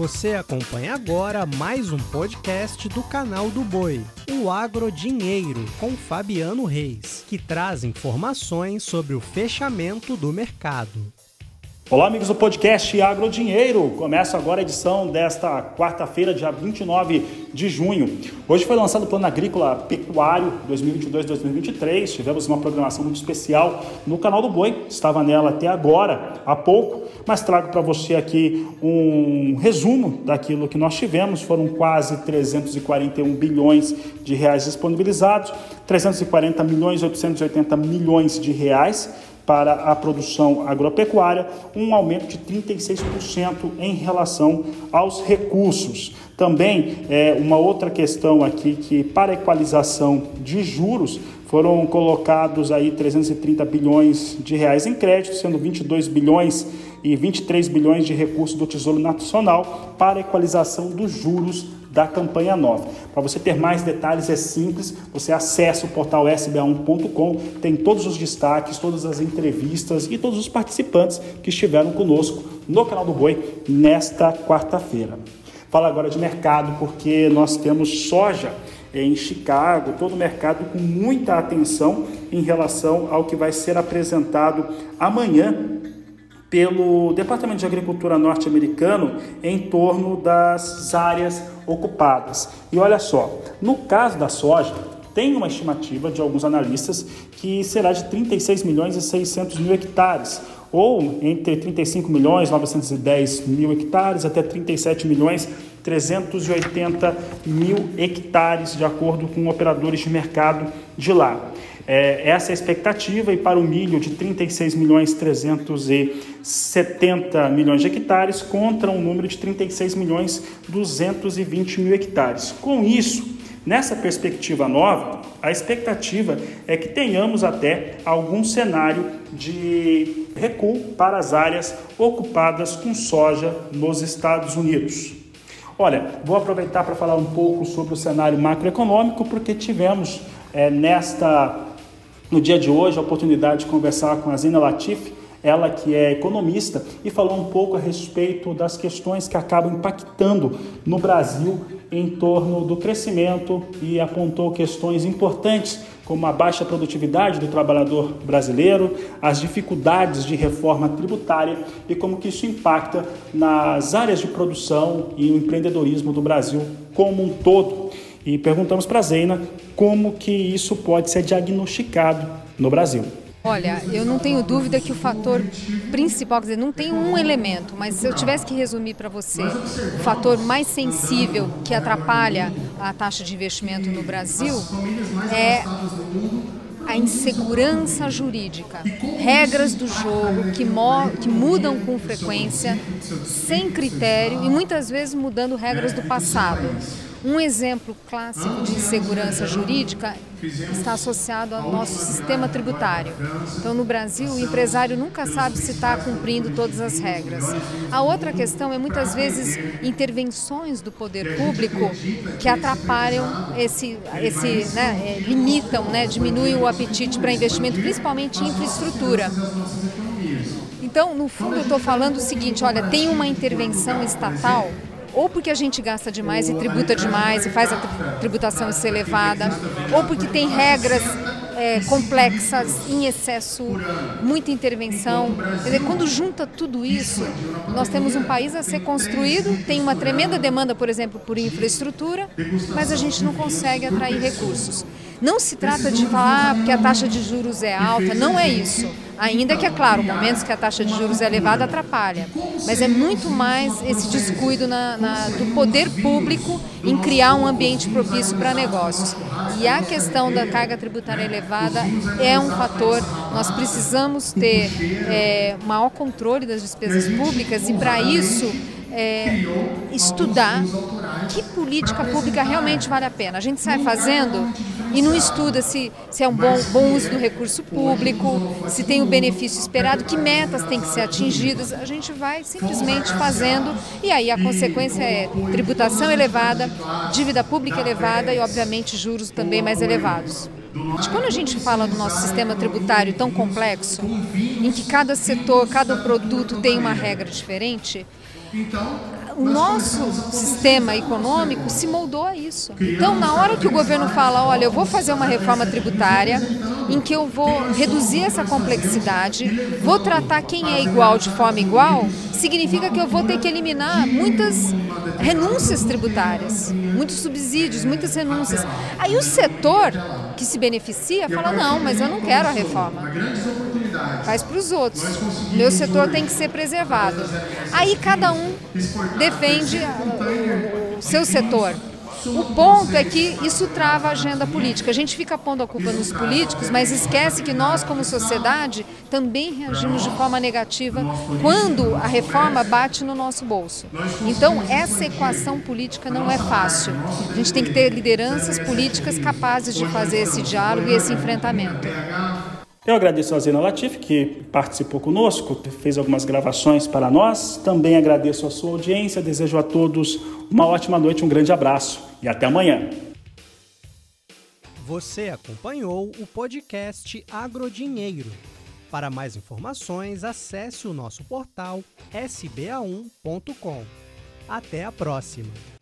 Você acompanha agora mais um podcast do canal do Boi, o Agro Dinheiro, com Fabiano Reis, que traz informações sobre o fechamento do mercado. Olá, amigos do podcast Agro Dinheiro. Começa agora a edição desta quarta-feira, dia 29 de junho. Hoje foi lançado o Plano Agrícola Pecuário 2022-2023. Tivemos uma programação muito especial no canal do Boi. Estava nela até agora, há pouco, mas trago para você aqui um resumo daquilo que nós tivemos. Foram quase 341 bilhões de reais disponibilizados, 340 milhões 880 milhões de reais para a produção agropecuária, um aumento de 36% em relação aos recursos. Também é, uma outra questão aqui que para equalização de juros foram colocados aí 330 bilhões de reais em crédito, sendo 22 bilhões e 23 bilhões de recursos do Tesouro Nacional para equalização dos juros da campanha nova. Para você ter mais detalhes é simples, você acessa o portal sba1.com, tem todos os destaques, todas as entrevistas e todos os participantes que estiveram conosco no canal do Boi nesta quarta-feira. Fala agora de mercado, porque nós temos soja em Chicago, todo o mercado com muita atenção em relação ao que vai ser apresentado amanhã pelo Departamento de Agricultura norte-americano em torno das áreas ocupadas. E olha só, no caso da soja, tem uma estimativa de alguns analistas que será de 36 milhões e 600 mil hectares, ou entre 35 milhões e 910 mil hectares até 37 milhões 380 mil hectares, de acordo com operadores de mercado de lá. É, essa é a expectativa, e para o milho de 36 milhões 370 milhões de hectares contra um número de 36 milhões 220 mil hectares. Com isso, nessa perspectiva nova, a expectativa é que tenhamos até algum cenário de recuo para as áreas ocupadas com soja nos Estados Unidos. Olha, vou aproveitar para falar um pouco sobre o cenário macroeconômico, porque tivemos é, nesta no dia de hoje a oportunidade de conversar com a Zina Latif, ela que é economista, e falou um pouco a respeito das questões que acabam impactando no Brasil em torno do crescimento e apontou questões importantes como a baixa produtividade do trabalhador brasileiro, as dificuldades de reforma tributária e como que isso impacta nas áreas de produção e o empreendedorismo do Brasil como um todo. E perguntamos para a Zeina como que isso pode ser diagnosticado no Brasil. Olha, eu não tenho dúvida que o fator principal, quer dizer, não tem um elemento, mas se eu tivesse que resumir para você, o fator mais sensível que atrapalha a taxa de investimento no Brasil é a insegurança jurídica, regras do jogo que, que, mudam com frequência, sem critério e muitas vezes mudando regras do passado. Um exemplo clássico de insegurança jurídica está associado ao nosso sistema tributário. Então, no Brasil, o empresário nunca sabe se está cumprindo todas as regras. A outra questão é muitas vezes intervenções do poder público que atrapalham esse, esse né, é, limitam, né, diminuem o apetite para investimento, principalmente em infraestrutura. Então, no fundo, eu estou falando o seguinte: olha, tem uma intervenção estatal ou porque a gente gasta demais e tributa demais e faz a tributação ser elevada, ou porque tem regras é, complexas, em excesso, muita intervenção. Dizer, quando junta tudo isso, nós temos um país a ser construído, tem uma tremenda demanda, por exemplo, por infraestrutura, mas a gente não consegue atrair recursos. Não se trata de falar ah, porque a taxa de juros é alta, não é isso. Ainda que, é claro, momentos que a taxa de juros é elevada atrapalha. Mas é muito mais esse descuido na, na, do poder público em criar um ambiente propício para negócios. E a questão da carga tributária elevada é um fator. Nós precisamos ter é, maior controle das despesas públicas e, para isso, é, estudar que política pública realmente vale a pena. A gente sai fazendo e não estuda se, se é um bom, bom uso do recurso público, se tem o benefício esperado, que metas têm que ser atingidas. A gente vai simplesmente fazendo e aí a consequência é tributação elevada, dívida pública elevada e, obviamente, juros também mais elevados. Quando a gente fala do nosso sistema tributário tão complexo, em que cada setor, cada produto tem uma regra diferente, o nosso sistema econômico se moldou a isso. Então, na hora que o governo fala, olha, eu vou fazer uma reforma tributária em que eu vou reduzir essa complexidade, vou tratar quem é igual de forma igual, significa que eu vou ter que eliminar muitas renúncias tributárias, muitos subsídios, muitas renúncias. Aí o setor que se beneficia fala, não, mas eu não quero a reforma. Faz para os outros. Meu setor tem que ser preservado. Aí cada um defende o seu setor. O ponto é que isso trava a agenda política. A gente fica pondo a culpa nos políticos, mas esquece que nós, como sociedade, também reagimos de forma negativa quando a reforma bate no nosso bolso. Então, essa equação política não é fácil. A gente tem que ter lideranças políticas capazes de fazer esse diálogo e esse enfrentamento. Eu agradeço a Zena Latif, que participou conosco, fez algumas gravações para nós. Também agradeço a sua audiência, desejo a todos uma ótima noite, um grande abraço e até amanhã. Você acompanhou o podcast Agrodinheiro. Para mais informações, acesse o nosso portal sba1.com. Até a próxima!